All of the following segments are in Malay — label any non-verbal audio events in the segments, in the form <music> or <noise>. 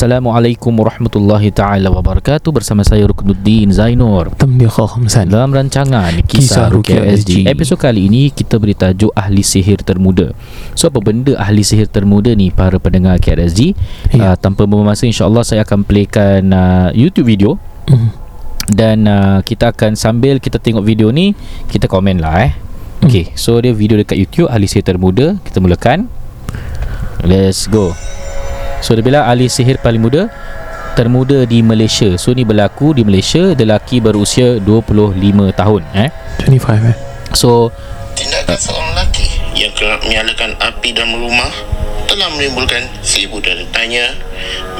Assalamualaikum warahmatullahi taala wabarakatuh bersama saya Rukunuddin Zainur. Hamzan. Dalam rancangan Kisah Rukia SG. Episod kali ini kita beri tajuk ahli sihir termuda. So apa benda ahli sihir termuda ni para pendengar KRSG? Ya. Uh, tanpa membuang masa insya-Allah saya akan playkan uh, YouTube video. Mm. Dan uh, kita akan sambil kita tengok video ni kita komen lah eh. Mm. Okey, so dia video dekat YouTube ahli sihir termuda. Kita mulakan. Let's go. So dia bilang ahli sihir paling muda termuda di Malaysia. So ni berlaku di Malaysia, lelaki berusia 25 tahun eh. 25 eh So Tindakan seorang lelaki yang kerap menyalakan api dalam rumah telah menimbulkan seribu tanda tanya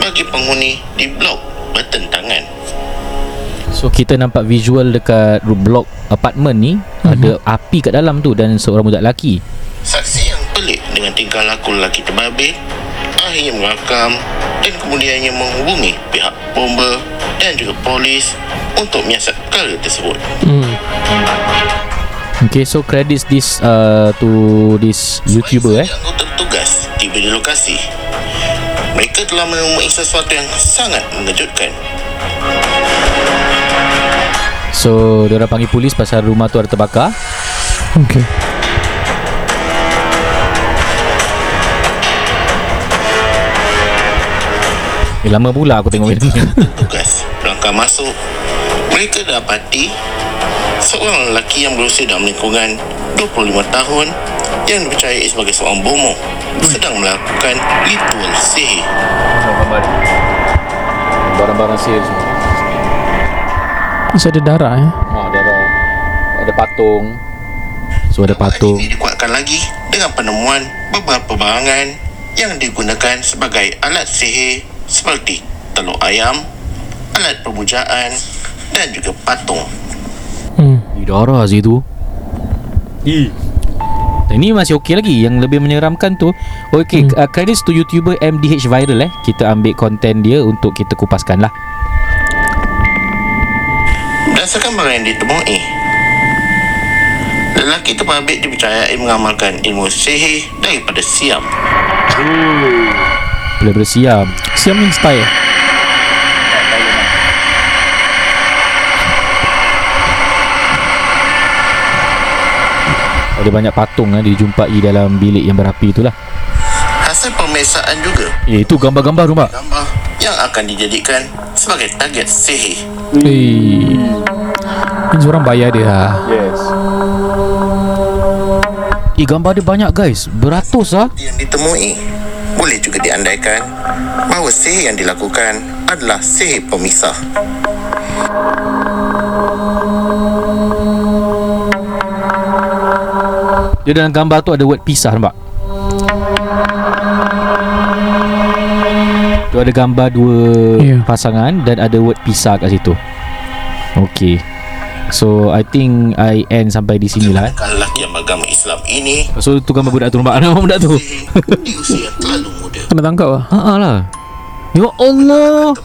bagi penghuni di blok bertentangan. so kita nampak visual dekat blok apartment ni mm-hmm. ada api kat dalam tu dan seorang budak lelaki. Saksi yang pelik dengan tingkah laku lelaki terbabit akhirnya merakam dan kemudiannya menghubungi pihak bomba dan juga polis untuk menyiasat perkara tersebut. hmm. Okay, so credits this uh, to this YouTuber eh. Anggota tugas tiba di lokasi. Mereka telah menemui sesuatu yang sangat mengejutkan. So dia orang panggil polis pasal rumah tu ada terbakar. Okay Eh, lama pula aku tengok video ni. <laughs> tugas Melangkah masuk Mereka dapati Seorang lelaki yang berusia dalam lingkungan 25 tahun Yang dipercayai sebagai seorang bomo Sedang melakukan ritual sihir Barang-barang sihir semua. Masih ada darah eh Ha, ada ada ada patung. So ada patung. Ini dikuatkan lagi Dengan penemuan beberapa barangan Yang digunakan sebagai alat sihir Seperti telur ayam Alat pemujaan Dan juga patung hmm. Di darah situ. I. Ini masih okey lagi Yang lebih menyeramkan tu Okay hmm. uh, Credits to YouTuber MDH Viral eh Kita ambil konten dia Untuk kita kupaskan lah Berdasarkan barang yang ditemui Lelaki terbabit dipercayai mengamalkan ilmu sihir daripada Siam Boleh bersiam. Siam means Thai eh? Ada banyak patung eh, Dijumpai dalam bilik yang berapi itulah. Hasil pemeriksaan juga. Eh itu gambar-gambar tu mak. Gambar yang akan dijadikan sebagai target sihir. Hey. Ini orang bayar dia lah Yes. Eh gambar dia banyak guys. Beratus lah yang ditemui boleh juga diandaikan bahawa sihir yang dilakukan adalah sihir pemisah Dia dalam gambar tu ada word pisah nampak Tu ada gambar dua Ya. pasangan Dan ada word pisah kat situ Okay So I think I end sampai di sini lah eh. Yang beragama Islam ini. So tu gambar budak tu nampak Nama budak tu. Di usia yang terlalu muda. Kena tangkap lah Haa lah. Ya Allah.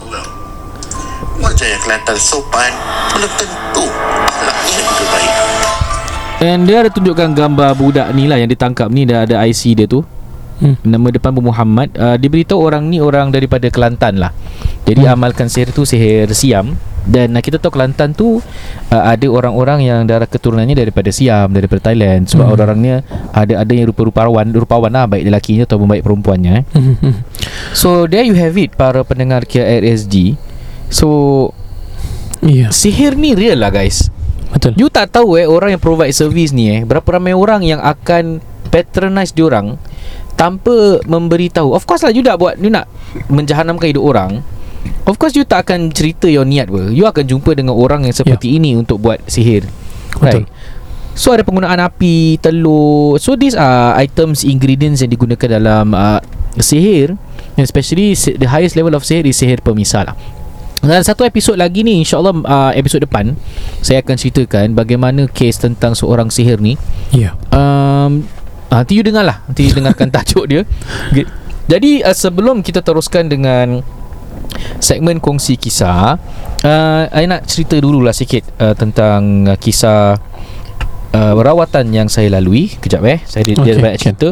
Wajah yang kelihatan sopan belum tentu akhlaknya juga baik And dia ada tunjukkan gambar budak ni lah Yang ditangkap ni. Dah ada IC dia tu. Hmm. Nama depan pun Muhammad. Uh, Diberitahu orang ni Orang daripada Kelantan lah. Jadi Hmm. amalkan sihir tu Sihir Siam Dan uh, kita tahu Kelantan tu uh, Ada orang-orang yang Darah keturunannya Daripada Siam Daripada Thailand Sebab Hmm. orang-orangnya Ada ada yang rupa-rupawan Rupawan lah Baik lelakinya Ataupun baik perempuannya eh. Hmm, hmm. So there you have it Para pendengar KRSG So Iya Sihir ni real lah guys Betul You tak tahu eh Orang yang provide service ni eh Berapa ramai orang yang akan Patronize diorang tanpa memberitahu. Of course lah you nak buat you nak menjahanamkan hidup orang. Of course you tak akan cerita your niat ber. You akan jumpa dengan orang yang seperti yeah. ini untuk buat sihir. Right. Betul. So ada penggunaan api, telur. So these are items ingredients yang digunakan dalam uh, sihir. Especially the highest level of sihir is sihir pemisah lah. Dan satu episod lagi ni InsyaAllah uh, episod depan Saya akan ceritakan Bagaimana kes tentang seorang sihir ni Ya. um, Nanti you dengar lah Nanti dengarkan <laughs> tajuk dia Okay. Jadi uh, sebelum kita teruskan dengan Segmen kongsi kisah uh, Saya nak cerita dululah sikit uh, Tentang uh, kisah uh, Rawatan yang saya lalui Kejap eh Saya dia, dia Okay, banyak can. cerita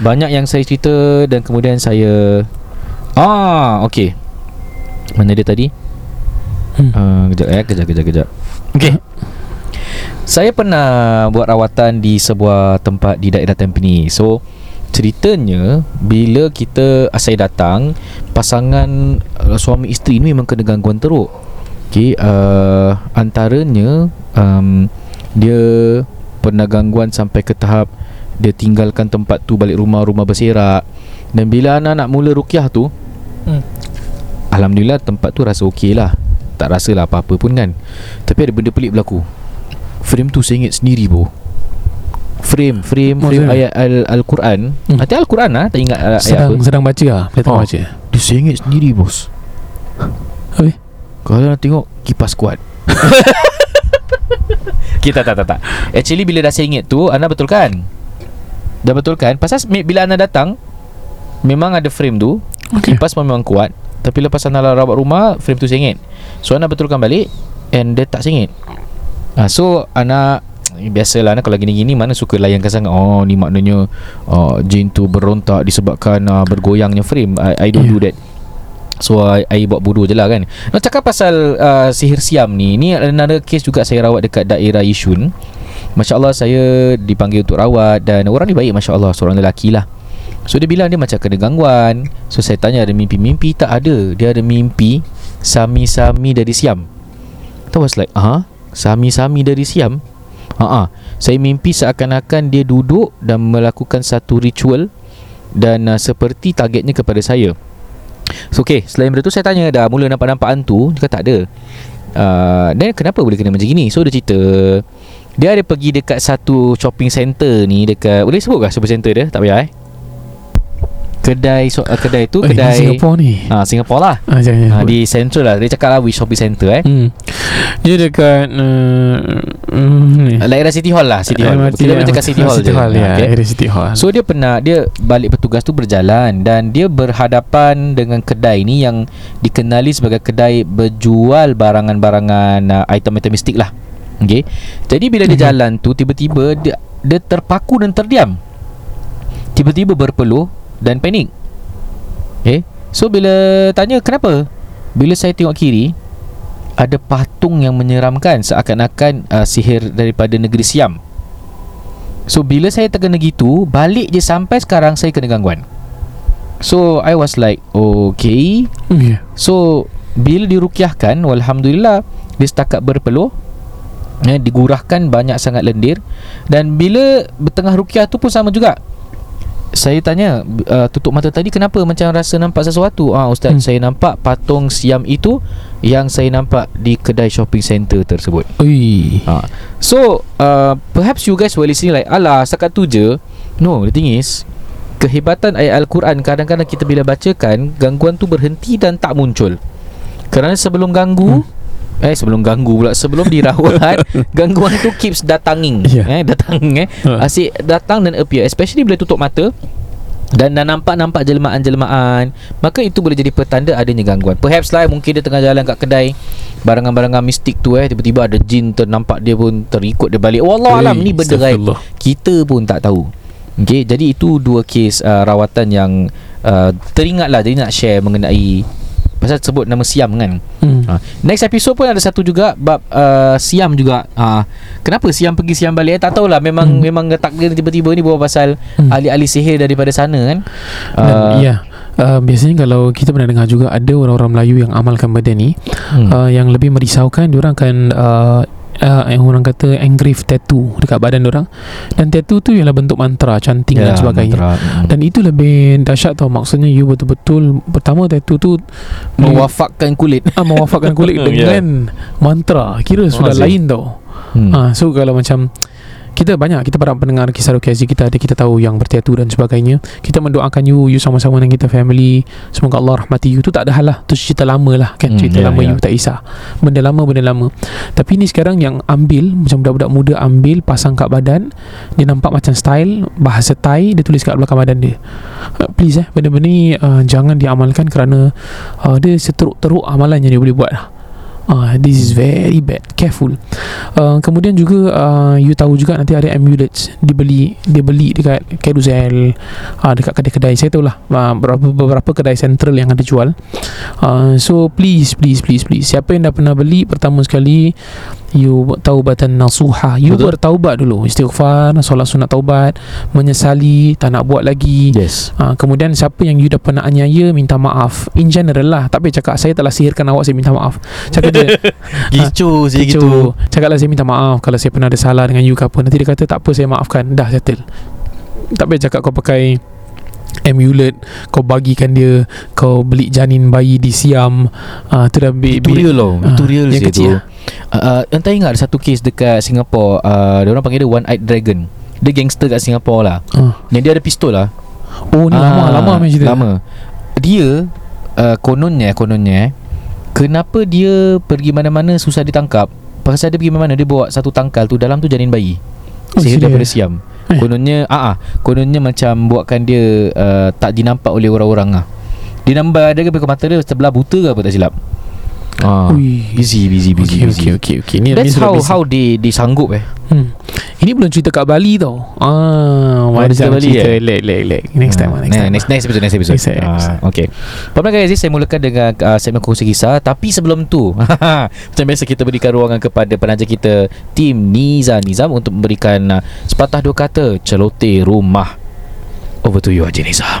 Banyak yang saya cerita Dan kemudian saya Ah, okay Mana dia tadi? Hmm. Uh, kejap eh, kejap, kejap, kejap. Okey. Saya pernah buat rawatan di sebuah tempat di daerah Tampines. So, ceritanya bila kita ah, saya datang, pasangan uh, suami isteri ni memang kena gangguan teruk. Okey, uh, antaranya um, dia pernah gangguan sampai ke tahap dia tinggalkan tempat tu balik rumah rumah berserak. Dan bila anak nak mula rukyah tu Hmm. Alhamdulillah tempat tu rasa okey lah. Tak rasa lah apa-apa pun kan. Tapi ada benda pelik berlaku. Frame tu sengit sendiri bro Frame Frame Frame Maksudnya? ayat Al- Al-Quran. Hmm. Nanti Al-Quran lah Tak ingat uh, ayat Sedang apa. sedang baca lah Boleh tengok Oh. baca. Dia sengit sendiri bos. Habis? Kalau nak tengok Kipas kuat. <laughs> Kita tak tak tak. Actually bila dah sengit tu Anda betul kan Dah betul kan Pasal bila anda datang Memang ada frame tu. Okay. Kipas pun memang kuat. Tapi lepas anda rawat rumah Frame tu sengit. So anda betulkan balik And dia tak sengit. Ha, So anak Biasalah anak kalau gini-gini Mana suka layankan sangat. Oh ni maknanya uh, Jin tu berontak Disebabkan uh, bergoyangnya frame. I, I don't Yeah. do that. So I, I buat bodoh je lah kan. Nak cakap pasal uh, Sihir siam ni Ni another case juga Saya rawat dekat daerah Yishun. Masya Allah saya dipanggil untuk rawat Dan orang ni baik Masya Allah Seorang lelaki lah. So dia bilang dia macam kena gangguan. So saya tanya ada mimpi-mimpi Tak ada? Dia ada mimpi Sami-sami dari Siam. I was like Ah, Sami-sami dari Siam Ah, Saya mimpi seakan-akan dia duduk Dan melakukan satu ritual Dan uh, seperti targetnya kepada saya. So okay Selain daripada tu saya tanya Dah mula nampak-nampak hantu Dia kata tak ada. Uh, Dan kenapa boleh kena macam gini? So dia cerita Dia ada pergi dekat satu shopping center ni Dekat Boleh sebut ke shopping center dia? Tak payah eh Kedai so, uh, Kedai tu Eh, Kedai Singapore ni. Ah, Singapore lah. Ah, Jangan ah, Di Central lah. Dia cakap lah Which shopping center eh. Hmm. Dia dekat uh, mm. Daerah City Hall lah City Hall. MRT, Kita cakap City Hall City je. Hall Ah, ya okay. City Hall. So dia pernah Dia balik petugas tu berjalan Dan dia berhadapan Dengan kedai ni Yang dikenali sebagai kedai Berjual barangan-barangan uh, Item-item mistik lah. Okay Jadi bila dia Mhm. jalan tu Tiba-tiba dia, dia terpaku dan terdiam. Tiba-tiba berpeluh Dan panik Okay So bila tanya kenapa? Bila saya tengok kiri Ada patung yang menyeramkan Seakan-akan uh, sihir daripada negeri Siam. So bila saya terkena gitu Balik je sampai sekarang Saya kena gangguan. So I was like Okay. Yeah. So Bila dirukyahkan Alhamdulillah Dia setakat berpeluh. Eh, Digurahkan banyak sangat lendir. Dan bila Bertengah rukyah tu pun sama juga saya tanya uh, tutup mata tadi kenapa macam rasa nampak sesuatu ah ustaz hmm. Saya nampak patung siam itu yang saya nampak di kedai shopping center tersebut Ui. Ha. So uh, Perhaps you guys were listening like Alah setakat tu je No the thing is Kehebatan ayat Al-Quran Kadang-kadang kita bila bacakan Gangguan tu berhenti dan tak muncul Kerana sebelum ganggu hmm. Eh sebelum ganggu pula. Sebelum dirawat <laughs> Gangguan tu keeps datanging. Ya. eh, Datang eh. Ha. Asyik datang dan appear Especially bila tutup mata dan dah nampak-nampak jelmaan-jelmaan Maka itu boleh jadi petanda adanya gangguan. Perhaps lah mungkin dia tengah jalan kat kedai Barangan-barangan mistik tu eh Tiba-tiba ada jin ternampak dia pun terikut dia balik. Wallah alam ni benda gaib Astagfirullah. Kita pun tak tahu. Okay, jadi itu dua kes uh, rawatan yang uh, teringat lah Jadi nak share mengenai Pasal sebut nama Siam kan Hmm. ha. Next episode pun ada satu juga Bab uh, Siam juga ha. Kenapa Siam pergi Siam balik eh? Tak tahulah Memang Hmm. memang takdir tiba-tiba ni Bawa pasal Hmm. ahli-ahli sihir daripada sana kan Dan, uh, ya uh, Biasanya kalau kita pernah dengar juga Ada orang-orang Melayu yang amalkan benda ni hmm. uh, Yang lebih merisaukan Diorang akan uh, uh, yang orang kata engrave tattoo dekat badan orang dan tattoo tu ialah bentuk mantra canting dan sebagainya Ya, mantra. dan itu lebih dahsyat tau maksudnya you betul-betul pertama tattoo tu <laughs> mewafakkan kulit ah, mewafakkan kulit <laughs> Ya. dengan mantra kira sudah Azim. lain tau hmm. Ah, so kalau macam kita banyak kita para pendengar kisah Rukiazi kita ada kita tahu yang bertiatu dan sebagainya. Kita mendoakan you you sama-sama dengan kita family. Semoga Allah rahmati you. Tu tak ada hal lah tu cerita lama lah kan? Hmm, cerita ya, lama ya. you tak kisah. Benda lama benda lama. Tapi ni sekarang yang ambil macam budak-budak muda ambil pasang kat badan dia nampak macam style bahasa Thai dia tulis kat belakang badan dia. Uh, please eh benda-benda ni uh, jangan diamalkan kerana uh, dia seteruk-teruk amalan yang dia boleh buat lah Ah, this is very bad. Careful. Uh, kemudian juga uh, you tahu juga nanti ada amulets dibeli dia beli dekat Carousel, uh, dekat kedai-kedai. Saya tahu lah uh, beberapa beberapa kedai central yang ada jual. Uh, so please please please please siapa yang dah pernah beli pertama sekali you taubatan nasuha. You Betul. bertaubat dulu, istighfar, solat sunat taubat, menyesali, tak nak buat lagi. yes. Ha, kemudian siapa yang you dah pernah aniaya minta maaf. In general lah. Tak payah cakap saya telah sihirkan awak saya minta maaf. Cakap dia <laughs> Gicu sih gitu. Kecoh. Cakaplah saya minta maaf Kalau saya pernah ada salah dengan you ke apa. Nanti dia kata tak apa saya maafkan. Dah settle. Tak payah cakap kau pakai amulet Kau bagikan dia Kau beli janin bayi di Siam. Uh, Tu dah Itu real loh Ah, Itu real yang kecil tu. lah. Uh, uh, Entah ingat ada satu kes dekat Singapore uh, Dia orang panggil dia One Eyed Dragon. Dia gangster kat Singapore lah. Uh. Dia ada pistol lah. Oh ni lama Ah, Lama punya cerita. Lama. Dia uh, Kononnya Kononnya eh, Kenapa dia Pergi mana-mana Susah ditangkap? Pasal dia pergi mana-mana Dia bawa satu tangkal tu Dalam tu janin bayi. Oh, Sihir serious? daripada Siam. Eh. Kononnya ah, ah Kononnya macam Buatkan dia uh, Tak dinampak oleh orang-orang lah. Dia nampak ada ke mata dia Sebelah buta ke apa tak silap Ah, Ui. busy busy busy Okay, busy. okay, okay, okay. Ni, That's ni sudah how busy. how they they sanggup eh. Hmm. Ini belum cerita kat Bali tau. Ah, Oh, macam cerita Bali, cerita eh? lek lek lek. Next time, Ah, next time. next, next episode next episode. Next episode. Ah, okay. Pemenang guys, saya mulakan dengan uh, segmen kongsi kisah tapi sebelum tu <laughs> macam biasa kita berikan ruangan kepada penaja kita tim Niza Nizam untuk memberikan uh, sepatah dua kata celoteh rumah. Over to you Haji Nizam.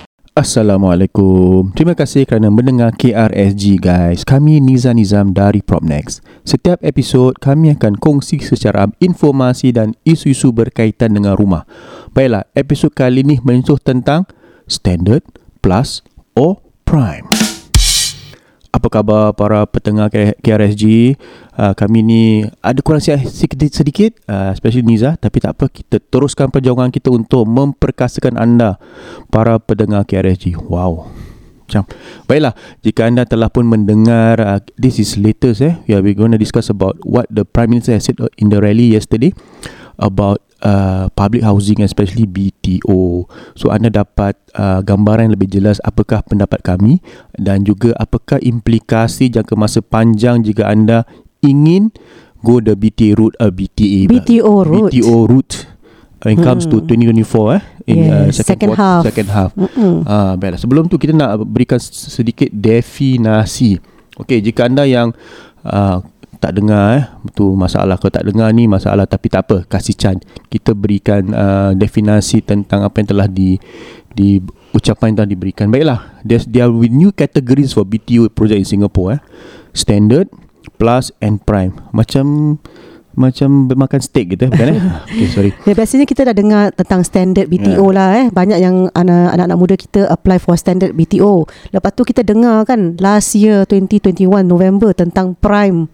Assalamualaikum. Terima kasih kerana mendengar KRSG guys. Kami Niza Nizam dari Propnex. Setiap episod kami akan kongsi secara informasi dan isu-isu berkaitan dengan rumah. Baiklah, episod kali ini menyentuh tentang standard, plus or prime. Apa khabar para pendengar K- KRSG? Uh, kami ni ada kurang sedikit, sedikit uh, especially Niza tapi tak apa kita teruskan perjuangan kita untuk memperkasakan anda para pendengar KRSG. Wow. Macam Baiklah Jika anda telah pun mendengar uh, This is latest eh Yeah we're going to discuss about What the Prime Minister said In the rally yesterday About uh, Public housing Especially BTO So anda dapat uh, Gambaran yang lebih jelas Apakah pendapat kami Dan juga Apakah implikasi Jangka masa panjang Jika anda Ingin Go the BTA route uh, BTA BTO route. BTO route When it comes to 2024 eh in uh, Yes, second, second quarter, half. second half Mm-mm. Ah, baiklah. Sebelum tu kita nak berikan sedikit definasi. Okey, jika anda yang uh, tak dengar eh, tu masalah. Kalau tak dengar ni masalah tapi tak apa, kasih chan. Kita berikan uh, definasi tentang apa yang telah di di ucapan yang telah diberikan. Baiklah, there's there are new categories for BTO project in Singapore eh. Standard, plus and prime. Macam macam bermakan steak gitu eh, bukan eh? <laughs> Okay, sorry. Ya, biasanya kita dah dengar tentang standard BTO Ya. lah eh. Banyak yang anak- anak-anak muda kita apply for standard BTO. Lepas tu kita dengar kan last year 2021 November tentang prime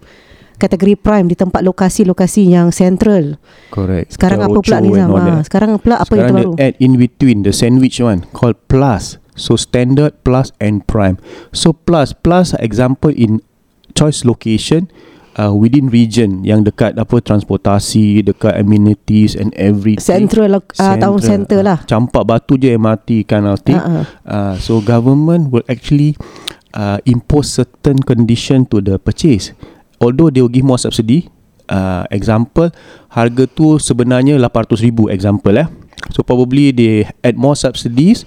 kategori prime di tempat lokasi-lokasi yang central. Correct. Sekarang apa pula ni Zam? that. Ha, sekarang pula apa yang Sekarang terbaru? dia add in between the sandwich one called plus. So standard, plus and prime. So plus plus example in choice location uh, within region yang dekat apa transportasi, dekat amenities and everything. Central uh, town center lah. Campak batu je MRT thing. Ha, ha. Uh, so government will actually uh, impose certain condition to the purchase. Although they will give more subsidy uh, example harga tu sebenarnya 800,000 example eh. So probably they add more subsidies.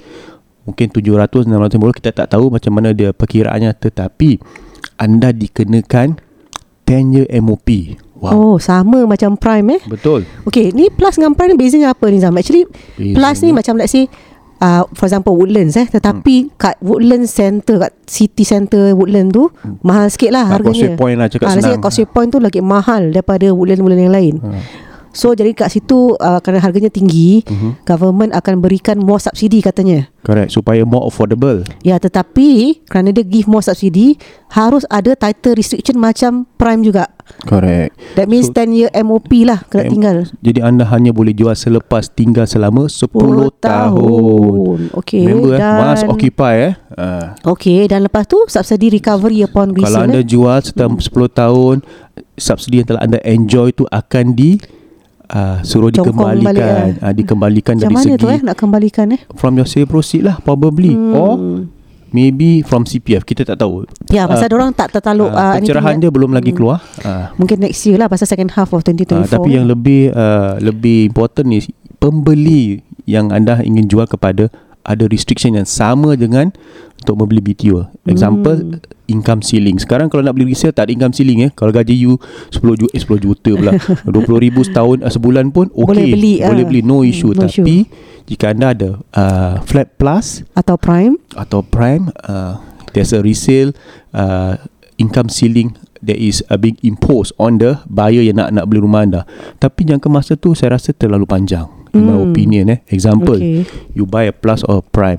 Mungkin 700 650 kita tak tahu macam mana dia perkiraannya. Tetapi anda dikenakan 10 year MOP wow. Oh, sama macam Prime eh. betul. Okay, ni Plus dengan Prime ni bezanya apa ni Zam? Actually, Bezanya- Plus ni macam let's say uh, for example Woodlands eh tetapi hmm. kat Woodlands Center kat City Center Woodland tu hmm. mahal sikit lah Ah, harganya. Causeway Point lah, cakap say senang. Causeway Point tu lagi mahal daripada Woodland-Woodland yang lain. Hmm. So jadi kat situ uh, kerana harganya tinggi, Mhm. government akan berikan more subsidi katanya. correct supaya more affordable Ya tetapi kerana dia give more subsidi harus ada title restriction macam Prime juga. correct That means So, 10 year MOP lah kena M- tinggal. Jadi anda hanya boleh jual selepas tinggal selama 10, 10 tahun. Okey Remember eh, dan must occupy eh. Uh, Okey dan lepas tu subsidi recovery upon resale. kalau anda eh? jual setelah hmm. 10 tahun, subsidi yang telah anda enjoy tu akan di uh, suruh Congkong dikembalikan. balik, uh, dikembalikan Macam dari mana segi tu eh nak kembalikan eh? from your sale proceed lah probably Hmm. or maybe from CPF kita tak tahu. Ya pasal Ah, orang tak tertaluk uh, uh, pencerahan dia belum lagi Hmm. keluar. Uh, Mungkin next year lah pasal second half of 2024. Uh, tapi yang lebih uh, lebih important ni pembeli yang anda ingin jual kepada ada restriction yang sama dengan untuk membeli BTO. Example Hmm. Income ceiling. Sekarang kalau nak beli resale tak ada income ceiling eh. Kalau gaji you 10 juta eh, 10 juta pula. <laughs> 20 ribu setahun uh, sebulan pun okey. Boleh beli, Boleh ah. beli no Hmm, issue no tapi jika anda ada uh, flat plus atau prime atau prime uh, there's a resale uh, income ceiling that is uh, being imposed on the buyer yang nak nak beli rumah anda tapi jangka masa tu saya rasa terlalu panjang in my Hmm. opinion eh example Okay. you buy a plus or a prime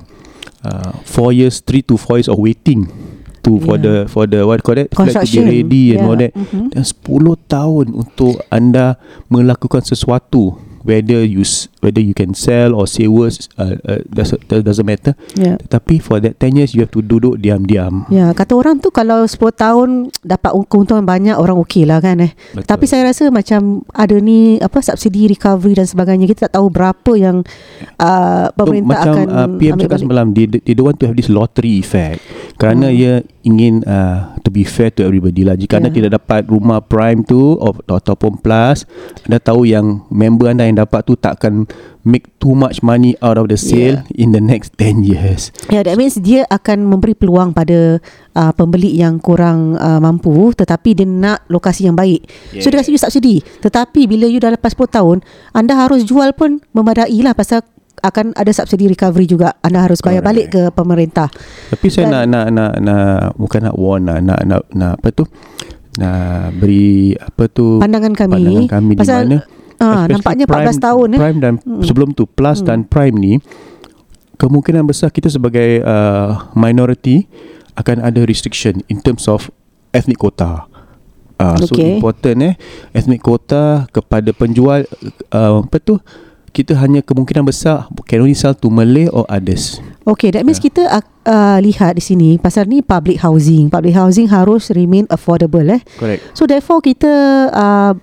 uh, 4 years 3 to 4 years of waiting to for Yeah. the for the what call that flat to be ready and Yeah. all that Mhm. dan 10 tahun untuk anda melakukan sesuatu whether you whether you can sell or sewa uh, uh, does, that doesn't matter Ya. tetapi for that 10 years you have to duduk diam-diam. Ya, kata orang tu kalau 10 tahun dapat keuntungan banyak orang okey lah kan eh. Betul. Tapi saya rasa macam ada ni apa subsidi recovery dan sebagainya kita tak tahu berapa yang uh, pemerintah so, macam akan uh, PM cakap semalam they, they don't want to have this lottery effect kerana Hmm. ia ingin uh, to be fair to everybody lah jika anda Yeah. tidak dapat rumah prime tu or, ataupun plus anda tahu yang member anda yang dapat tu tak akan make too much money out of the sale in the next <laughs> 10 years Ya, that means dia akan memberi peluang pada uh, pembeli yang kurang uh, mampu tetapi dia nak lokasi yang baik. Yeah. So dia kasi you subsidi. Tetapi bila you dah lepas 10 tahun, anda harus jual pun memadai lah pasal akan ada subsidi recovery juga. Anda harus bayar Correct. balik ke pemerintah. tapi saya Dan- nak, nak nak nak bukan nak warn lah nak nak, nak apa tu nak beri apa tu Pandangan kami, pandangan kami pasal, di mana Especially nampaknya 14 prime, tahun eh. Prime dan Hmm. sebelum tu plus Hmm. dan prime ni kemungkinan besar kita sebagai uh, minority akan ada restriction in terms of ethnic quota. Uh, so Okay. important eh ethnic quota kepada penjual uh, apa tu kita hanya kemungkinan besar can only sell to Malay or others. Okay, that means kita uh, lihat di sini pasal ni public housing. Public housing harus remain affordable eh. Correct. So therefore kita uh,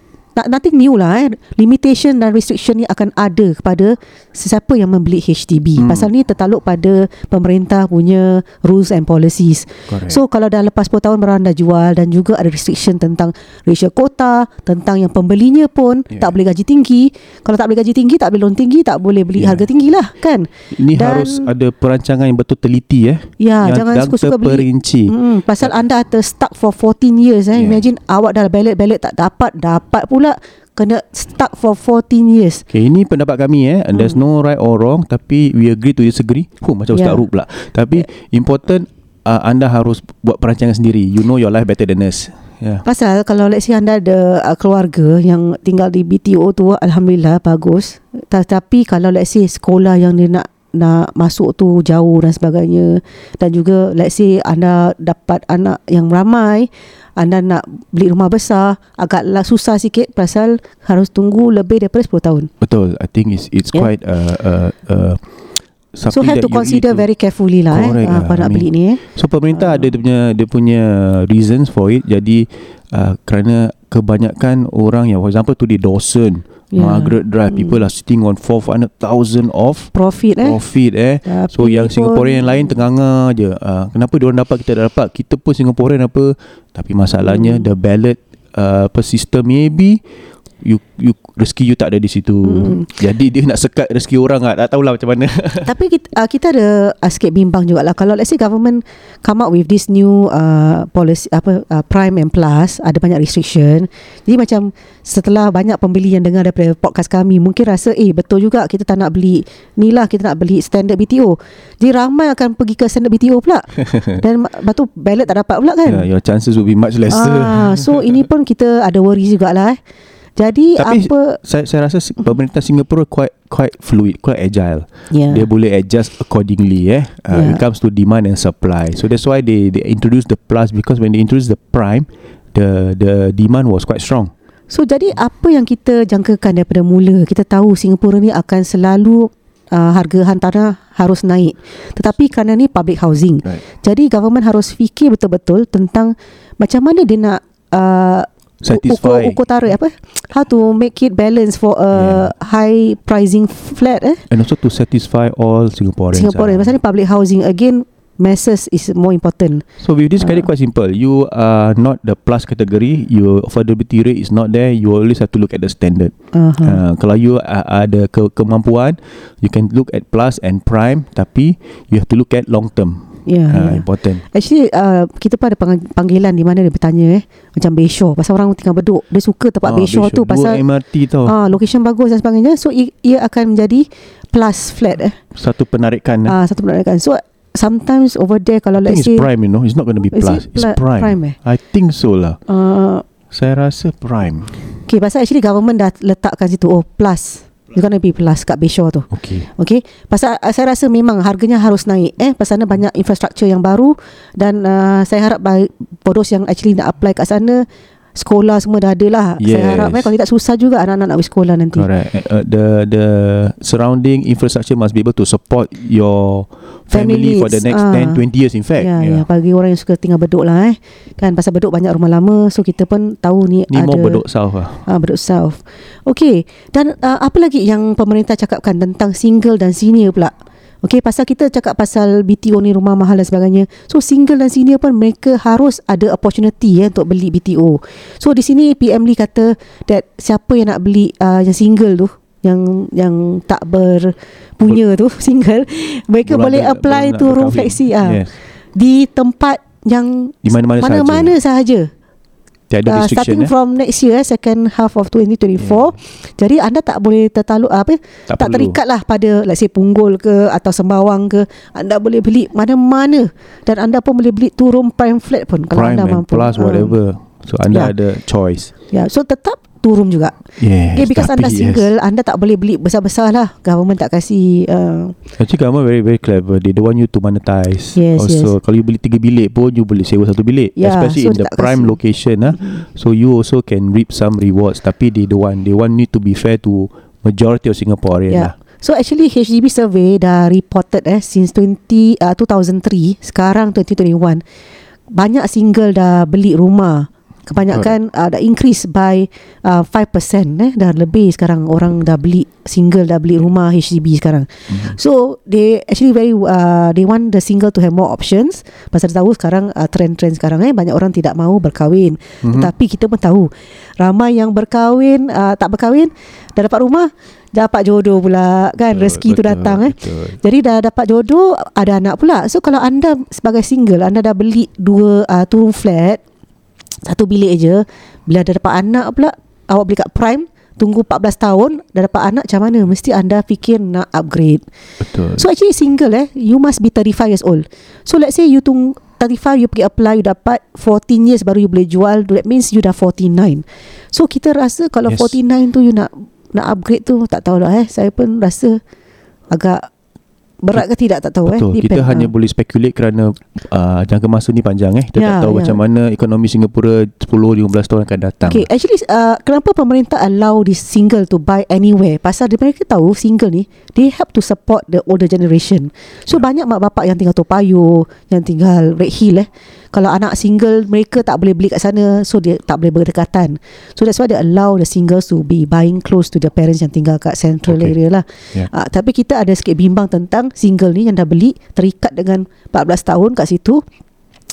nothing new lah eh. Limitation dan restriction ni akan ada kepada sesiapa yang membeli HDB. Hmm. Pasal ni tertaluk pada pemerintah punya rules and policies. Correct. So kalau dah lepas 10 tahun barang dah jual dan juga ada restriction tentang ratio kota, tentang yang pembelinya pun Yeah. tak boleh gaji tinggi. Kalau tak boleh gaji tinggi, tak boleh loan tinggi, tak boleh beli Yeah. harga tinggi lah kan. Ini Dan- harus ada perancangan yang betul teliti eh. Ya, yang jangan suka-suka beli. terperinci. Hmm, pasal anda terstuck for 14 years eh. Yeah. Imagine awak dah ballot-ballot tak dapat, dapat pula kena stuck for 14 years. Okay, ini pendapat kami eh. And there's no right or wrong tapi we agree to disagree. Huh, macam Ustaz Hmm. Yeah. Rup pula. Tapi important uh, anda harus buat perancangan sendiri. You know your life better than us. Yeah. Pasal kalau let's say anda ada uh, keluarga yang tinggal di BTO tu alhamdulillah bagus. Tetapi kalau let's say sekolah yang dia nak nak masuk tu jauh dan sebagainya dan juga let's say anda dapat anak yang ramai anda nak beli rumah besar agaklah susah sikit pasal harus tunggu lebih daripada 10 tahun. Betul. I think it's it's Yeah. quite uh, uh, uh, So something have that to consider to- very carefully lah eh uh, lah. apa nak I beli mean, ni eh. So pemerintah ada dia punya dia punya reasons for it. Jadi uh, kerana kebanyakan orang yang for example tu di Dawson, Yeah. Margaret Drive, Hmm. people are sitting on 400,000 of Profit eh. profit eh. Tapi So yang Singaporean yang lain tengah je uh, Kenapa diorang dapat kita tak dapat Kita pun Singaporean apa Tapi masalahnya Hmm. The ballot uh, apa sistem maybe you you rezeki you tak ada di situ. Hmm. Jadi dia nak sekat rezeki orang ah. Tak tahulah macam mana. <laughs> Tapi kita, uh, kita ada uh, sikit bimbang jugalah kalau let's say government come up with this new uh, policy apa uh, prime and plus ada banyak restriction. Jadi macam setelah banyak pembeli yang dengar daripada podcast kami mungkin rasa eh betul juga kita tak nak beli ni lah kita nak beli standard BTO. Jadi ramai akan pergi ke standard BTO pula. <laughs> Dan lepas tu ballot tak dapat pula kan. yeah, your chances will be much lesser. Ah, so ini pun kita ada worry jugalah eh. Jadi Tapi apa saya saya rasa pemerintah Singapura quite quite fluid, quite agile. yeah. Dia boleh adjust accordingly eh. Uh, Yeah. It comes to demand and supply. So that's why they they introduce the plus because when they introduce the prime, the the demand was quite strong. So jadi apa yang kita jangkakan daripada mula Kita tahu Singapura ni akan selalu uh, harga hantarah harus naik Tetapi kerana ni public housing Right. Jadi government harus fikir betul-betul tentang Macam mana dia nak uh, Satisfy. Ukur, ukur tarikh apa How to make it balance for a high pricing flat eh And also to satisfy all Singaporeans. Singaporean ah. Pasal ni public housing Again masses is more important So with this credit quite simple. You are not the plus category. Your affordability rate is not there. You always have to look at the standard. uh-huh. Uh, kalau you uh, ada ke- kemampuan, you can look at plus and prime. Tapi you have to look at long term. Yeah, Uh, yeah. important. Actually uh, kita pun ada pang- panggilan di mana dia bertanya eh macam Bayshore pasal orang tinggal bedok dia suka tempat Ah, Bayshore tu Dua pasal MRT tau. ah location bagus dan sebagainya so i- ia akan menjadi plus flat eh Satu penarikan. ah satu penarikan so sometimes over there kalau let's it's say prime, you know. It's not going to be plus. it It's prime. prime eh? I think so lah. uh, Saya rasa prime. okay pasal actually government dah letakkan situ oh plus It's gonna be plus kat Bayshore tu. Okay. Okay Pasal uh, saya rasa memang harganya harus naik eh. Pasal sana banyak infrastruktur yang baru Dan uh, saya harap bodos yang actually nak apply kat sana Sekolah semua dah ada lah Yes. Saya harap eh, Kalau tidak susah juga anak-anak nak pergi sekolah nanti Correct. Uh, the the surrounding infrastructure must be able to support your family for the next ah. 10 20 years in fact. Ya, ya, bagi orang yang suka tinggal bedok lah eh. Kan pasal bedok banyak rumah lama so kita pun tahu ni, Ni ada more bedok south lah. Ah, Bedok South. Okey, dan uh, apa lagi yang pemerintah cakapkan tentang single dan senior pula? Okey, pasal kita cakap pasal BTO ni rumah mahal dan sebagainya. So single dan senior pun mereka harus ada opportunity ya untuk beli BTO. So di sini PM Lee kata that siapa yang nak beli uh, yang single tu yang yang tak berpunya tu <laughs> single mereka boleh ada- apply tu room flexi ah Yes. di tempat yang Di mana-mana sahaja. mana-mana sahaja. Tiada Uh, restriction starting eh. from next year second half of 2024 jadi anda tak boleh tertaluk apa Tak tak, perlu. terikat lah pada let's say punggol ke atau sembawang ke anda boleh beli mana-mana dan anda pun boleh beli two room prime flat pun kalau Prime anda and mampu plus Ah. whatever. So anda Ya. ada choice. ya so tetap two room juga Yes. okay, because anda yes. single anda tak boleh beli besar-besar lah government tak kasih uh, Actually government very very clever. They don't want you to monetize. Yes, also kalau you beli tiga bilik pun you boleh sewa satu bilik. Yeah, Especially so in the prime kasi. location ah. So you also can reap some rewards. Tapi they don't want. They want you to be fair to majority of Singaporean Yeah. lah. So actually HDB survey dah reported eh since 20 uh, 2003 sekarang 2021 banyak single dah beli rumah. Kebanyakan uh, dah increase by uh, 5% eh dah lebih sekarang orang dah beli single dah beli rumah HDB sekarang. Mm-hmm. So they actually very uh, they want the single to have more options. Pasal tahu sekarang uh, trend-trend sekarang eh banyak orang tidak mahu berkahwin. Mm-hmm. Tetapi kita pun tahu ramai yang berkahwin uh, tak berkahwin dah dapat rumah dapat jodoh pula kan Betul, rezeki tu betul, datang eh betul. jadi dah dapat jodoh ada anak pula so kalau anda sebagai single anda dah beli dua uh, two room flat satu bilik je bila dah dapat anak pula awak beli kat prime tunggu 14 tahun dah dapat anak macam mana mesti anda fikir nak upgrade Betul. So actually single eh You must be 35 years old So let's say you tung 35 you pergi apply You dapat 14 years baru you boleh jual That means you dah 49 So kita rasa Kalau Yes. yes. 49 tu you nak Nak upgrade tu Tak tahu lah eh Saya pun rasa Agak Berat ke tidak tak tahu Betul. eh Kita Depend, hanya ah. boleh speculate kerana uh, jangka masa ni panjang eh. Kita Ya, tak tahu ya. macam mana ekonomi Singapura 10 15 tahun akan datang. Okay, actually uh, kenapa pemerintah allow this single to buy anywhere? Pasal mereka tahu single ni they help to support the older generation. So banyak mak bapak yang tinggal Toa Payoh, yang tinggal Red Hill eh. Kalau anak single mereka tak boleh beli kat sana so dia tak boleh berdekatan. So that's why they allow the singles to be buying close to their parents yang tinggal kat central Okay. area lah. Yeah. Uh, tapi kita ada sikit bimbang tentang single ni yang dah beli terikat dengan 14 tahun kat situ.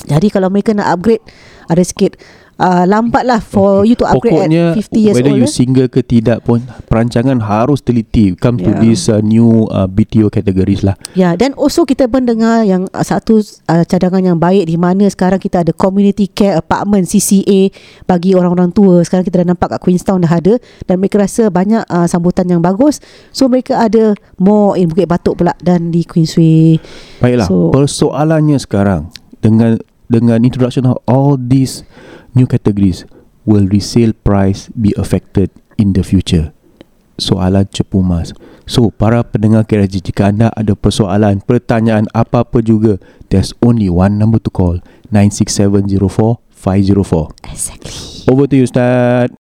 Jadi kalau mereka nak upgrade ada sikit uh, lambat lah for you to upgrade Pokoknya at 50 years whether old. you eh. single ke tidak pun perancangan harus teliti come to Yeah. this uh, new uh, BTO categories lah. Ya, dan also kita pun dengar yang uh, satu uh, cadangan yang baik di mana sekarang kita ada community care apartment CCA bagi orang-orang tua. Sekarang kita dah nampak kat Queenstown dah ada dan mereka rasa banyak uh, sambutan yang bagus. So mereka ada more in Bukit Batok pula dan di Queensway. Baiklah, So- persoalannya sekarang dengan dengan introduction of all these new categories will resale price be affected in the future? Soalan cepu mas. So, para pendengar KRG, jika anda ada persoalan, pertanyaan apa-apa juga, there's only one number to call, 96704-504. Exactly. Over to you, Ustaz.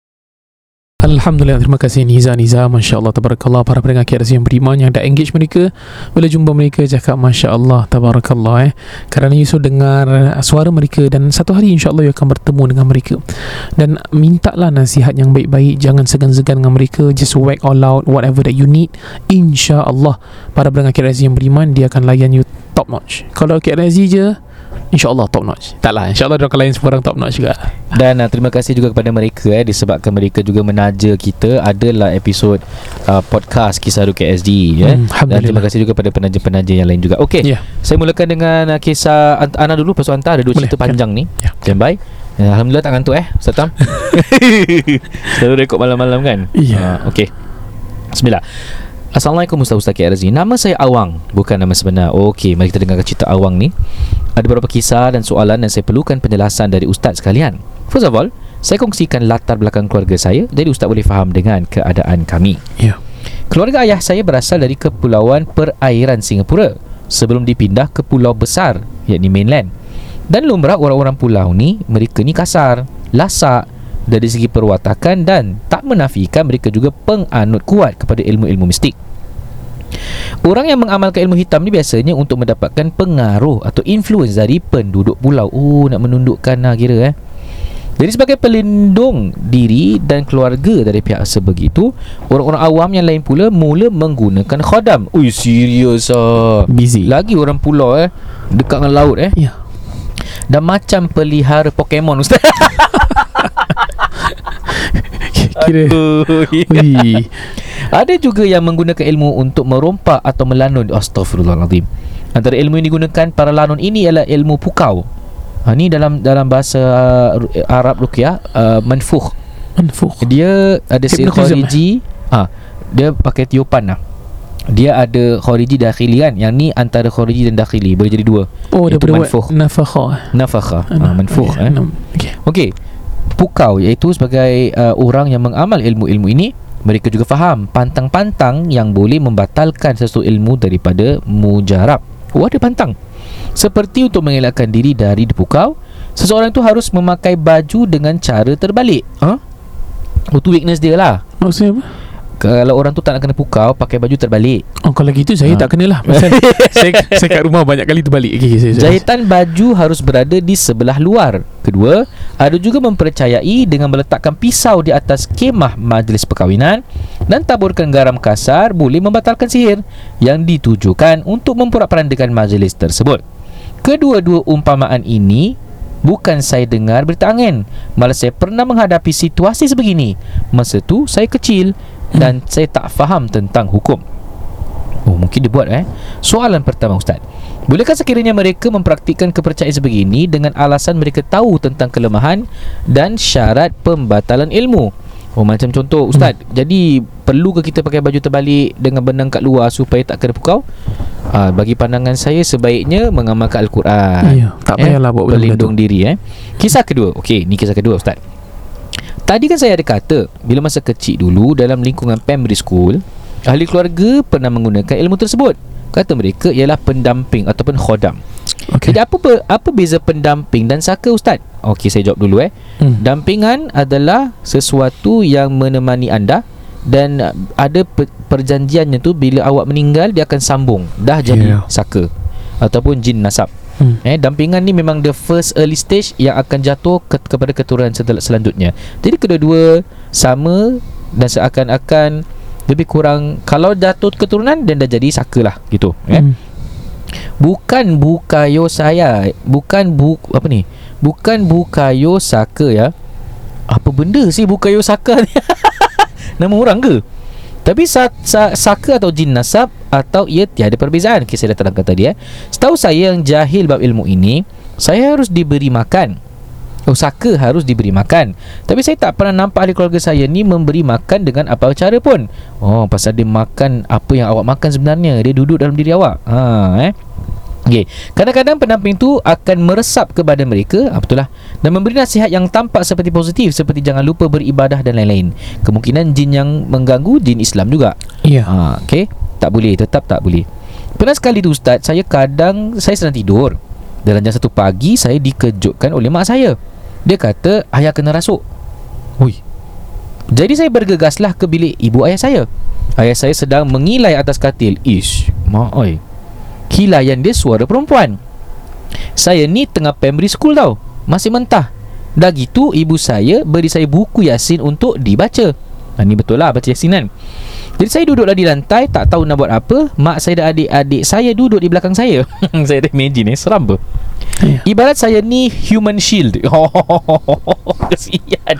Alhamdulillah terima kasih. Niza Niza Masya Allah Tabarakallah. Para pendengar KRZ yang beriman Yang dah engage mereka Bila jumpa mereka Cakap Masya Allah Tabarakallah eh. Kerana Yusuf dengar Suara mereka Dan satu hari insya Allah You akan bertemu dengan mereka. Dan mintalah nasihat yang baik-baik Jangan segan-segan dengan mereka Just whack all out Whatever that you need Insya Allah Para pendengar KRZ yang beriman Dia akan layan you top notch. Kalau KRZ je InsyaAllah top notch Taklah InsyaAllah dia akan layan semua orang top notch juga Dan uh, terima kasih juga kepada mereka eh disebabkan mereka juga menaja kita adalah episod uh, podcast Kisah Ru KSD ya. Hmm, Dan terima kasih juga kepada penaja-penaja yang lain juga. Okey. Ya. Saya mulakan dengan uh, kisah Ant- Ana dulu pasal Anta ada dua Boleh, cerita ya. panjang ni. Ya. Standby. Ya, Alhamdulillah tak ngantuk eh Ustaz Tam <laughs> Selalu rekod malam-malam kan Ya. uh, Okey Bismillah Assalamualaikum Ustaz Ustaz KRZ Nama saya Awang Bukan nama sebenar. Okey Mari kita dengarkan cerita Awang ni. Ada beberapa kisah dan soalan Dan saya perlukan penjelasan dari Ustaz sekalian. First of all Saya kongsikan latar belakang keluarga saya. Jadi Ustaz boleh faham dengan keadaan kami. Ya. Keluarga ayah saya berasal dari Kepulauan Perairan Singapura Sebelum dipindah ke pulau besar Yakni mainland. Dan lumrah orang-orang pulau ni Mereka ni kasar Lasak dari segi perwatakan dan tak menafikan mereka juga penganut kuat kepada ilmu-ilmu mistik. Orang yang mengamalkan ilmu hitam ni biasanya untuk mendapatkan pengaruh atau influence dari penduduk pulau. Oh, nak menundukkan lah kira eh. Jadi sebagai pelindung diri dan keluarga dari pihak sebegitu, orang-orang awam yang lain pula mula menggunakan khodam. Ui, serius ah. Busy Lagi orang pulau eh, dekat dengan laut eh. Ya Dan macam pelihara Pokemon Ustaz. <laughs> <laughs> Kira. Ui. <laughs> Ada juga yang menggunakan ilmu untuk merompak atau melanun. Astaghfirullahaladzim. Antara ilmu yang digunakan para lanun ini ialah ilmu pukau. Ha, Ni dalam dalam bahasa uh, Arab Ruqyah uh, Manfuh Manfukh. Dia ada si Hypnotism, khariji ha, Dia pakai tiupan lah. Dia ada khariji dakhili kan? Yang ni antara khariji dan dakhili. Boleh jadi dua. Oh dia boleh buat manfukh. Nafakha Nafakha. Ha, Manfuh okay. eh. okay. Okey. Pukau iaitu sebagai uh, orang yang mengamal ilmu-ilmu ini mereka juga faham pantang-pantang yang boleh membatalkan sesuatu ilmu daripada mujarab. Oh ada pantang. Seperti untuk mengelakkan diri dari dipukau, seseorang itu harus memakai baju dengan cara terbalik. Ha? Oh tu weakness dia lah. Maksudnya apa? Kalau orang tu tak nak kena pukau, pakai baju terbalik. Oh kalau gitu saya Ha. tak kenalah Pasal <laughs> saya, saya kat rumah banyak kali terbalik okay, saya, saya. Jahitan baju harus berada di sebelah luar. Kedua, ada juga mempercayai dengan meletakkan pisau di atas kemah majlis perkahwinan dan taburkan garam kasar boleh membatalkan sihir yang ditujukan untuk memporak-perandakan majlis tersebut. Kedua-dua umpamaan ini bukan saya dengar berita angin. Malah saya pernah menghadapi situasi sebegini. Masa tu saya kecil dan saya tak faham tentang hukum. Oh mungkin dia buat eh? Soalan pertama Ustaz. Bolehkah sekiranya mereka mempraktikkan kepercayaan sebegini Dengan alasan mereka tahu tentang kelemahan Dan syarat pembatalan ilmu? Oh macam contoh Ustaz hmm. Jadi perlu ke kita pakai baju terbalik Dengan benang kat luar Supaya tak kena pukau? Ah, Bagi pandangan saya Sebaiknya mengamalkan Al-Quran. Ya, tak payahlah buat benda-benda Pelindung diri eh. Kisah kedua. Okey ni kisah kedua Ustaz Tadi kan saya ada kata Bila masa kecil dulu Dalam lingkungan primary school Ahli keluarga pernah menggunakan ilmu tersebut Kata mereka ialah pendamping Ataupun khodam okay. Jadi apa apa beza pendamping dan saka Ustaz? Okey saya jawab dulu eh hmm. Dampingan adalah sesuatu yang menemani anda dan ada pe- perjanjiannya tu bila awak meninggal dia akan sambung dah jadi Yeah. saka ataupun jin nasab. Hmm. Eh dampingan ni memang the first early stage yang akan jatuh ke- kepada keturunan setel- selanjutnya. Jadi kedua-dua sama dan seakan-akan lebih kurang kalau jatuh keturunan dan dah jadi saka lah gitu eh. Hmm. Bukan bukayo saya Bukan bu apa ni Bukan Bukayo Saka ya Apa benda sih Bukayo Saka ni <laughs> Nama orang ke? Tapi sa, sa, Saka atau jin nasab Atau ia tiada perbezaan? Okay, Saya dah terangkan tadi eh. Setahu saya yang jahil bab ilmu ini Saya harus diberi makan. Oh Saka harus diberi makan. Tapi saya tak pernah nampak ahli keluarga saya ni Memberi makan dengan apa cara pun. Oh pasal dia makan Apa yang awak makan sebenarnya. Dia duduk dalam diri awak. Ha, eh. Okay. Kadang-kadang pendamping tu akan meresap ke badan mereka. Ah, Betul lah Dan memberi nasihat yang tampak seperti positif Seperti jangan lupa beribadah dan lain-lain. Kemungkinan jin yang mengganggu Jin Islam juga. Ya. Ha, Okay Tak boleh Tetap tak boleh. Pernah sekali tu Ustaz Saya kadang Saya sedang tidur. Dalam jam satu pagi Saya dikejutkan oleh mak saya. Dia kata Ayah kena rasuk. Ui. Jadi saya bergegaslah ke bilik ibu ayah saya. Ayah saya sedang mengilai atas katil. Ish Mak oi. Kilaian dia suara perempuan. Saya ni tengah primary school tau Masih mentah. Dah gitu ibu saya beri saya buku Yasin untuk dibaca. Ha, Ni betul lah baca Yasin kan? Jadi saya duduklah di lantai Tak tahu nak buat apa. Mak saya dan adik-adik saya duduk di belakang saya. <laughs> Saya dah imagine eh Seram ber Ya. Ibarat saya ni human shield. <laughs> Kesian.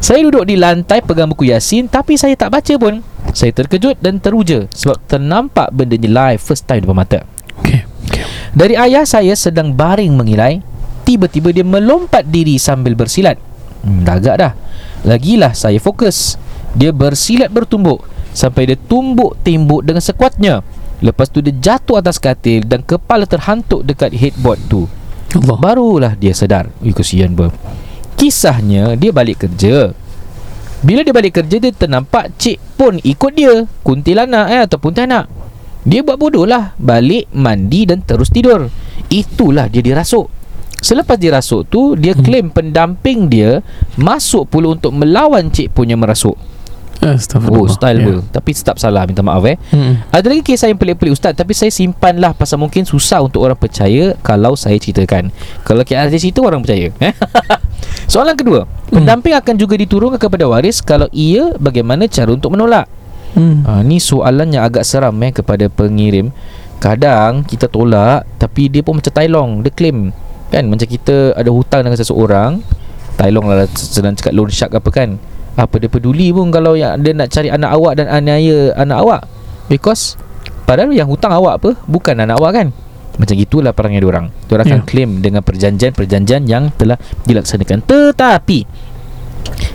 Saya duduk di lantai pegang buku Yasin Tapi saya tak baca pun. Saya terkejut dan teruja Sebab ternampak benda ni live first time depan mata. Okay, okay. Dari ayah saya sedang baring mengilai Tiba-tiba dia melompat diri sambil bersilat. Hmm, Dah agak dah. Lagilah saya fokus. Dia bersilat bertumbuk Sampai dia tumbuk timbuk dengan sekuatnya. Lepas tu dia jatuh atas katil Dan kepala terhantuk dekat headboard tu. Allah. Barulah dia sedar. Ui kesian ber Kisahnya Dia balik kerja. Bila dia balik kerja Dia ternampak Cik pun ikut dia. Kuntilanak eh Ataupun tanak Dia buat bodoh lah Balik mandi dan terus tidur. Itulah dia dirasuk Selepas dirasuk tu Dia klaim pendamping dia Masuk pula untuk melawan cik punya merasuk. Astagfirullah Oh style yeah. Tapi tetap salah Minta maaf eh. Hmm. ada lagi kisah yang pelik-pelik Ustaz. Tapi saya simpan lah Pasal mungkin susah untuk orang percaya Kalau saya ceritakan. Kalau KRT cerita orang percaya eh? <laughs> Soalan kedua. Pendamping akan juga diturunkan kepada waris Kalau ia Bagaimana cara untuk menolak. Hmm. ha, Ni soalan yang agak seram eh Kepada pengirim. Kadang kita tolak Tapi dia pun macam Tailong Dia claim Kan? Macam kita ada hutang dengan seseorang Tailong lah sedang cakap loan shark apa kan? Apa dia peduli pun Kalau yang dia nak cari anak awak Dan aniaya anak awak. Because Padahal yang hutang awak apa? Bukan anak awak kan? Macam gitulah perangai diorang Diorang akan Ya. claim Dengan perjanjian-perjanjian Yang telah dilaksanakan. Tetapi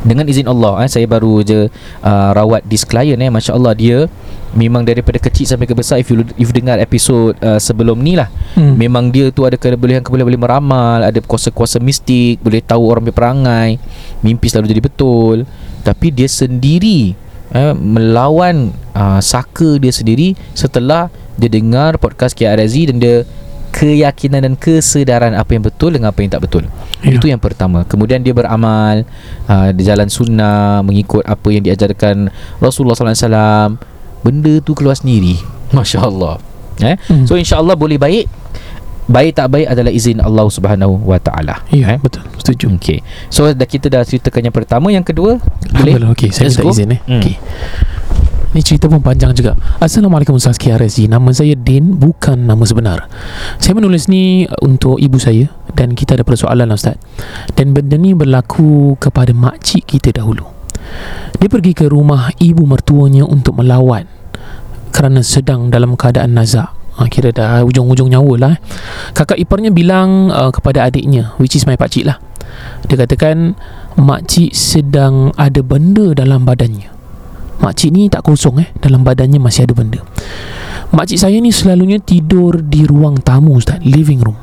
dengan izin Allah eh, Saya baru je uh, Rawat this client eh Masya Allah dia Memang daripada kecil sampai ke besar If you, if you dengar episod uh, Sebelum ni lah Hmm. Memang dia tu ada kebolehan-kebolehan Boleh meramal Ada kuasa-kuasa mistik Boleh tahu orang punya perangai Mimpi selalu jadi betul Tapi dia sendiri eh, Melawan uh, Saka dia sendiri Setelah Dia dengar podcast KRZ Dan dia Keyakinan dan kesedaran Apa yang betul Dengan apa yang tak betul Ya. Itu yang pertama Kemudian dia beramal uh, Di jalan sunnah Mengikut apa yang diajarkan Rasulullah SAW Benda tu keluar sendiri. <laughs> Masya Allah eh? Hmm. So insya Allah boleh baik. Baik tak baik adalah izin Allah Subhanahu Wa Taala. Ya betul. Setuju. Okey. So dah kita dah ceritakan yang pertama, yang kedua boleh. Alhamdulillah. Okey saya minta izin eh. Hmm. Okey. Ni cerita pun panjang juga. Assalamualaikum Ustaz KRSG Nama saya Din Bukan nama sebenar. Saya menulis ni Untuk ibu saya Dan kita ada persoalan Ustaz. Dan benda ni berlaku Kepada makcik kita dahulu Dia pergi ke rumah Ibu mertuanya Untuk melawan Kerana sedang dalam keadaan nazak. Ha, Kira dah ujung-ujung nyawa lah eh. Kakak iparnya bilang uh, Kepada adiknya Which is my pakcik lah. Dia katakan Makcik sedang ada benda dalam badannya. Makcik ni tak kosong eh. Dalam badannya masih ada benda. Makcik saya ni selalunya tidur di ruang tamu Ustaz Living room.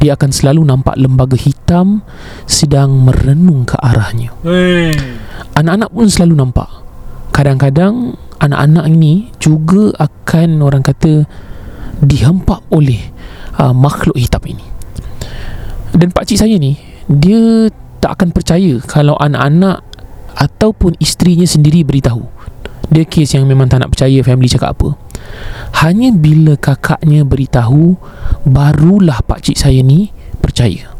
Dia akan selalu nampak lembaga hitam Sedang merenung ke arahnya Anak-anak pun selalu nampak. Kadang-kadang Anak-anak ini juga akan orang kata Dihempap oleh uh, makhluk hitam ini. Dan pakcik saya ni Dia tak akan percaya Kalau anak-anak Ataupun isterinya sendiri beritahu. Dia kes yang memang tak nak percaya family cakap apa. Hanya bila kakaknya beritahu Barulah pakcik saya ni percaya.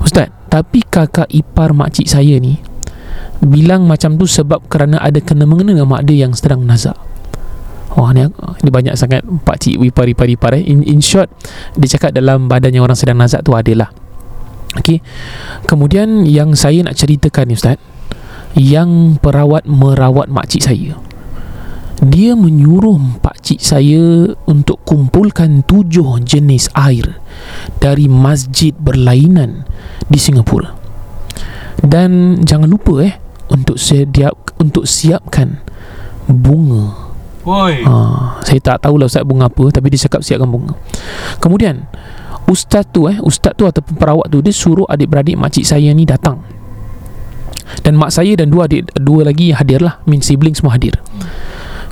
Ustaz Tapi kakak ipar makcik saya ni Bilang macam tu sebab kerana ada kena-mengena dengan mak dia yang sedang nazak Wah ni, ni banyak sangat pakcik ipar ipar ipar eh. in, in short Dia cakap dalam badannya orang sedang nazak tu adalah Okey. Kemudian yang saya nak ceritakan ni ustaz, yang perawat merawat makcik saya. Dia menyuruh pakcik saya untuk kumpulkan tujuh jenis air dari masjid berlainan di Singapura. Dan jangan lupa eh untuk siap untuk siapkan bunga Woi. Ha, saya tak tahulah ustaz bunga apa tapi dia cakap siapkan bunga. Kemudian ustaz tu eh ustaz tu ataupun perawat tu dia suruh adik-beradik makcik saya ni datang. Dan mak saya dan dua adik dua lagi hadir lah, min sibling semua hadir.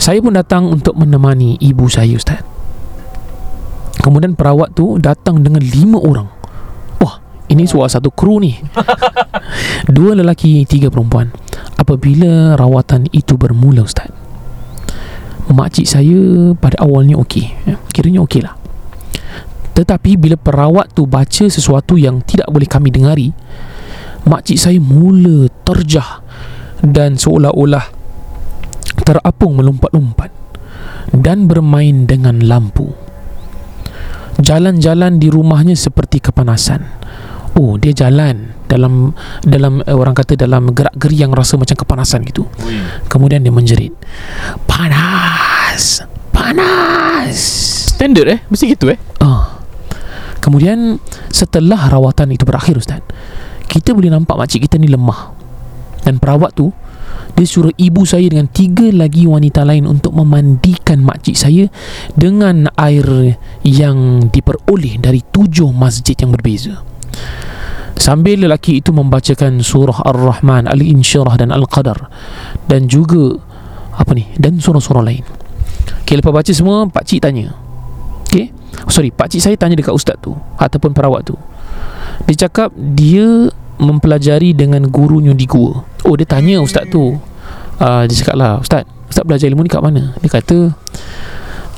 Saya pun datang untuk menemani ibu saya ustaz. Kemudian perawat tu datang dengan lima orang. Ini suara satu kru ni. <laughs> Dua lelaki, tiga perempuan. Apabila rawatan itu bermula ustaz? Makcik saya pada awalnya okey ya, kiranya okey lah. Tetapi bila perawat tu baca sesuatu yang tidak boleh kami dengari makcik saya mula terjah dan seolah-olah terapung melompat-lompat dan bermain dengan lampu. Jalan-jalan di rumahnya seperti kepanasan oh dia jalan dalam dalam eh, orang kata dalam gerak-geri yang rasa macam kepanasan gitu. Kemudian dia menjerit panas panas. Standard eh? Mesti gitu eh? Ah. Kemudian setelah rawatan itu berakhir ustaz kita boleh nampak makcik kita ni lemah. Dan perawat tu dia suruh ibu saya dengan tiga lagi wanita lain untuk memandikan makcik saya dengan air yang diperoleh dari tujuh masjid yang berbeza. Sambil lelaki itu membacakan surah Ar-Rahman, Al-Insyirah dan Al-Qadar dan juga apa ni dan surah-surah lain. Okay, lepas baca semua, pak cik tanya. Okay, oh, sorry, pak cik saya tanya dekat ustaz tu ataupun perawat tu. Dia cakap dia mempelajari dengan gurunya di gua. Oh, dia tanya ustaz tu. Uh, dia cakap lah, ustaz, ustaz belajar ilmu ni kat mana? Dia kata,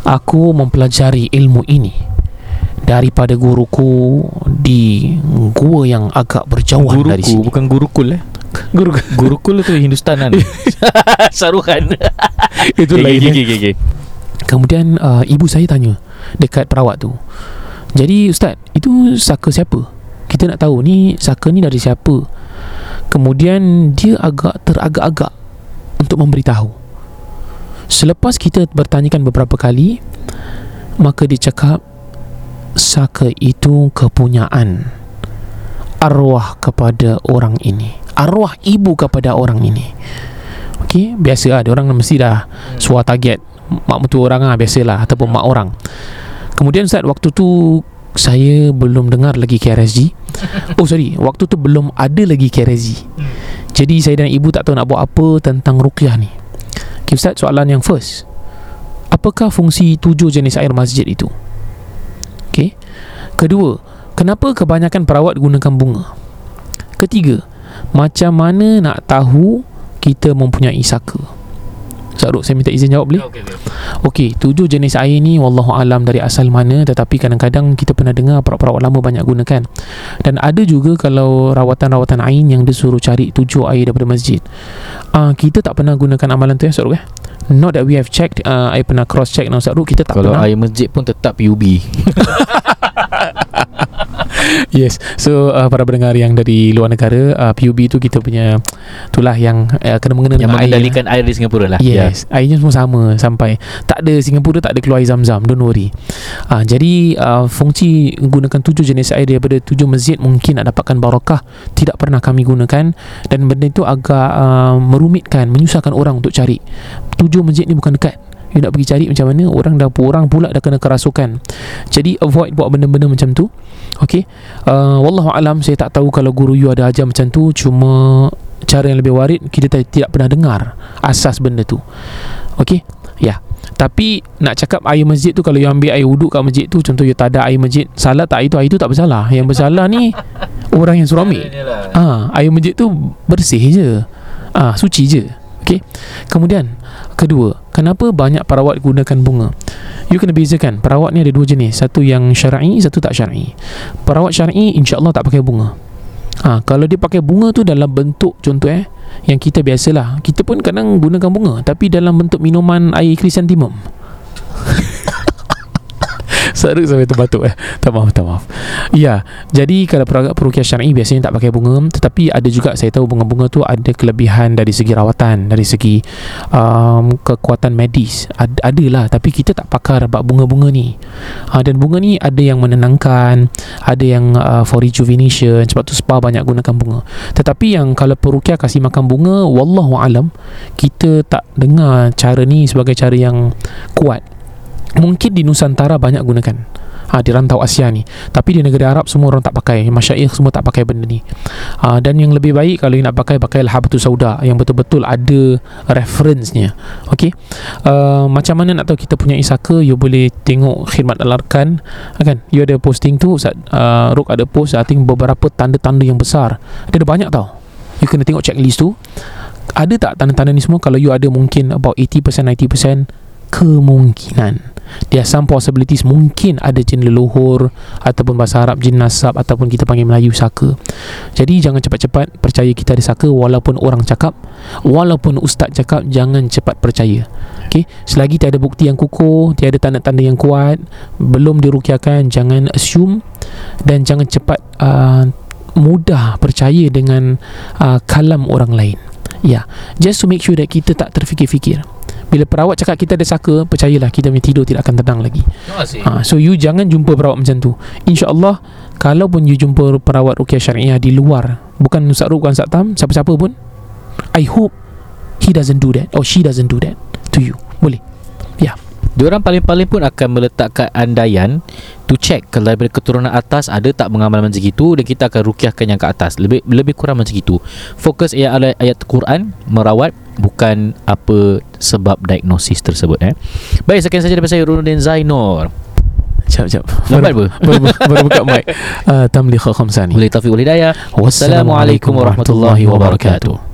aku mempelajari ilmu ini daripada guruku di gua yang agak berjauhan Guruku dari sini. Bukan gurukul eh Guru Gurukul tu Hindustan kan <laughs> Saruhan <laughs> itu lain. okay, eh. okay, okay, okay. Kemudian uh, ibu saya tanya dekat perawat tu. Jadi ustaz, itu saka siapa? Kita nak tahu ni saka ni dari siapa. Kemudian dia agak teragak-agak untuk memberitahu. Selepas kita bertanyakan beberapa kali, maka dia cakap saka itu kepunyaan arwah kepada orang ini. Arwah ibu kepada orang ini. Okey, biasa lah. Orang mesti dah suar target mak mertua orang lah biasalah ataupun mak orang. Kemudian Ustaz waktu tu saya belum dengar lagi KRSG. <laughs> Oh sorry, waktu tu belum ada lagi KRSG. Jadi saya dan ibu tak tahu nak buat apa tentang ruqyah ni. Okay, Ustaz, soalan yang first. Apakah fungsi tujuh jenis air masjid itu? Okey. Kedua, kenapa kebanyakan perawat gunakan bunga? Ketiga, macam mana nak tahu kita mempunyai saka? Ustaz Ruk, saya minta izin jawab boleh? Okay, okay. Okey, tujuh jenis air ni wallahu alam dari asal mana tetapi kadang-kadang kita pernah dengar perawat-perawat lama banyak gunakan. Dan ada juga kalau rawatan-rawatan ain yang dia suruh cari tujuh air daripada masjid. Ah uh, kita tak pernah gunakan amalan tu ya Ustaz Ruk eh? Not that we have checked uh, I pernah cross check now Ustaz Ruk Kita tak Kalau pernah air masjid pun tetap UB <laughs> <laughs> Yes. So uh, para pendengar yang dari luar negara uh, PUB tu kita punya Itulah yang uh, Kena mengena Yang dengan air. mengendalikan air di Singapura lah. Yes. Yeah. Airnya semua sama. Sampai Tak ada Singapura tak ada keluar air zam-zam. Don't worry. Uh, Jadi uh, Fungsi Gunakan tujuh jenis air Daripada tujuh masjid Mungkin nak dapatkan barakah Tidak pernah kami gunakan. Dan benda itu agak uh, Merumitkan Menyusahkan orang untuk cari. Tujuh masjid ni bukan dekat You nak pergi cari macam mana? Orang dah Orang pula dah kena kerasukan. Jadi avoid buat benda-benda macam tu. Okay uh, Wallahu alam Saya tak tahu kalau guru you ada ajar macam tu. Cuma Cara yang lebih warid Kita tidak pernah dengar Asas benda tu. Okay Ya. Tapi Nak cakap air masjid tu Kalau you ambil air wuduk kat masjid tu Contoh you tak ada air masjid Salah tak air tu Air tu tak bersalah. Yang bersalah ni <laughs> Orang yang suruh ambil. Ah, air masjid tu bersih je. Ah, suci je. Okey. Kemudian kedua, kenapa banyak perawat gunakan bunga? You kena bezakan. Perawat ni ada dua jenis. Satu yang syar'i, satu tak syar'i. Perawat syar'i insya-Allah tak pakai bunga. Ha, kalau dia pakai bunga tu dalam bentuk contoh eh yang kita biasalah. Kita pun kadang gunakan bunga tapi dalam bentuk minuman air krisantimum. Saruk sampai terbatuk eh. Tak maaf tak maaf. Ya Jadi kalau per- perukiah syar'i Biasanya tak pakai bunga Tetapi ada juga Saya tahu bunga-bunga tu Ada kelebihan dari segi rawatan Dari segi um, Kekuatan medis. Ad, Ada lah Tapi kita tak pakar Bab bunga-bunga ni. Ha, Dan bunga ni Ada yang menenangkan Ada yang uh, For rejuvenation Sebab tu spa banyak gunakan bunga. Tetapi yang Kalau perukiah kasih makan bunga Wallahualam Kita tak dengar Cara ni sebagai cara yang Kuat Mungkin di Nusantara banyak gunakan. Ha, Di rantau Asia ni. Tapi di negara Arab Semua orang tak pakai. Masyaih semua tak pakai benda ni. Ha, Dan yang lebih baik Kalau nak pakai Pakailah habatus sauda Yang betul-betul ada Reference-nya. Okay uh, Macam mana nak tahu Kita punya isaka? You boleh tengok Khidmat Al-Arkan. Kan? You ada posting tu Ustaz. Uh, Ruk ada post I think beberapa tanda-tanda yang besar. Dia ada banyak tau. You kena tengok checklist tu. Ada tak tanda-tanda ni semua? Kalau you ada mungkin About 80% 90% Kemungkinan There are some possibilities Mungkin ada jin leluhur Ataupun bahasa Arab Jin nasab Ataupun kita panggil Melayu saka. Jadi jangan cepat-cepat Percaya kita ada saka Walaupun orang cakap Walaupun ustaz cakap Jangan cepat percaya. Okay Selagi tiada bukti yang kukuh Tiada tanda-tanda yang kuat Belum dirukiakan Jangan assume Dan jangan cepat uh, Mudah percaya dengan uh, Kalam orang lain. Ya yeah. Just to make sure that kita tak terfikir-fikir bila perawat cakap kita ada saka Percayalah kita punya tidur tidak akan tenang lagi. Ha, So you jangan jumpa perawat macam tu. InsyaAllah Kalau pun you jumpa perawat Rukiah Syariah di luar Bukan Ustaz Ruk, bukan Ustaz Tam Siapa-siapa pun I hope He doesn't do that Or she doesn't do that To you. Boleh? Ya Diorang paling-paling pun akan meletakkan andaian to check kalau daripada keturunan atas ada tak mengamal macam itu dan kita akan rukiahkan yang ke atas. Lebih lebih kurang macam itu fokus ayat ayat Quran merawat bukan apa sebab diagnosis tersebut eh. Baik sekian saja daripada saya Runuddin Zainur. Sekejap, sekejap Lambat apa? Baru, baru, buka mic. <laughs> Uh, Tamliha Khamsani. Boleh taufiq wal hidayah Wassalamualaikum warahmatullahi wabarakatuh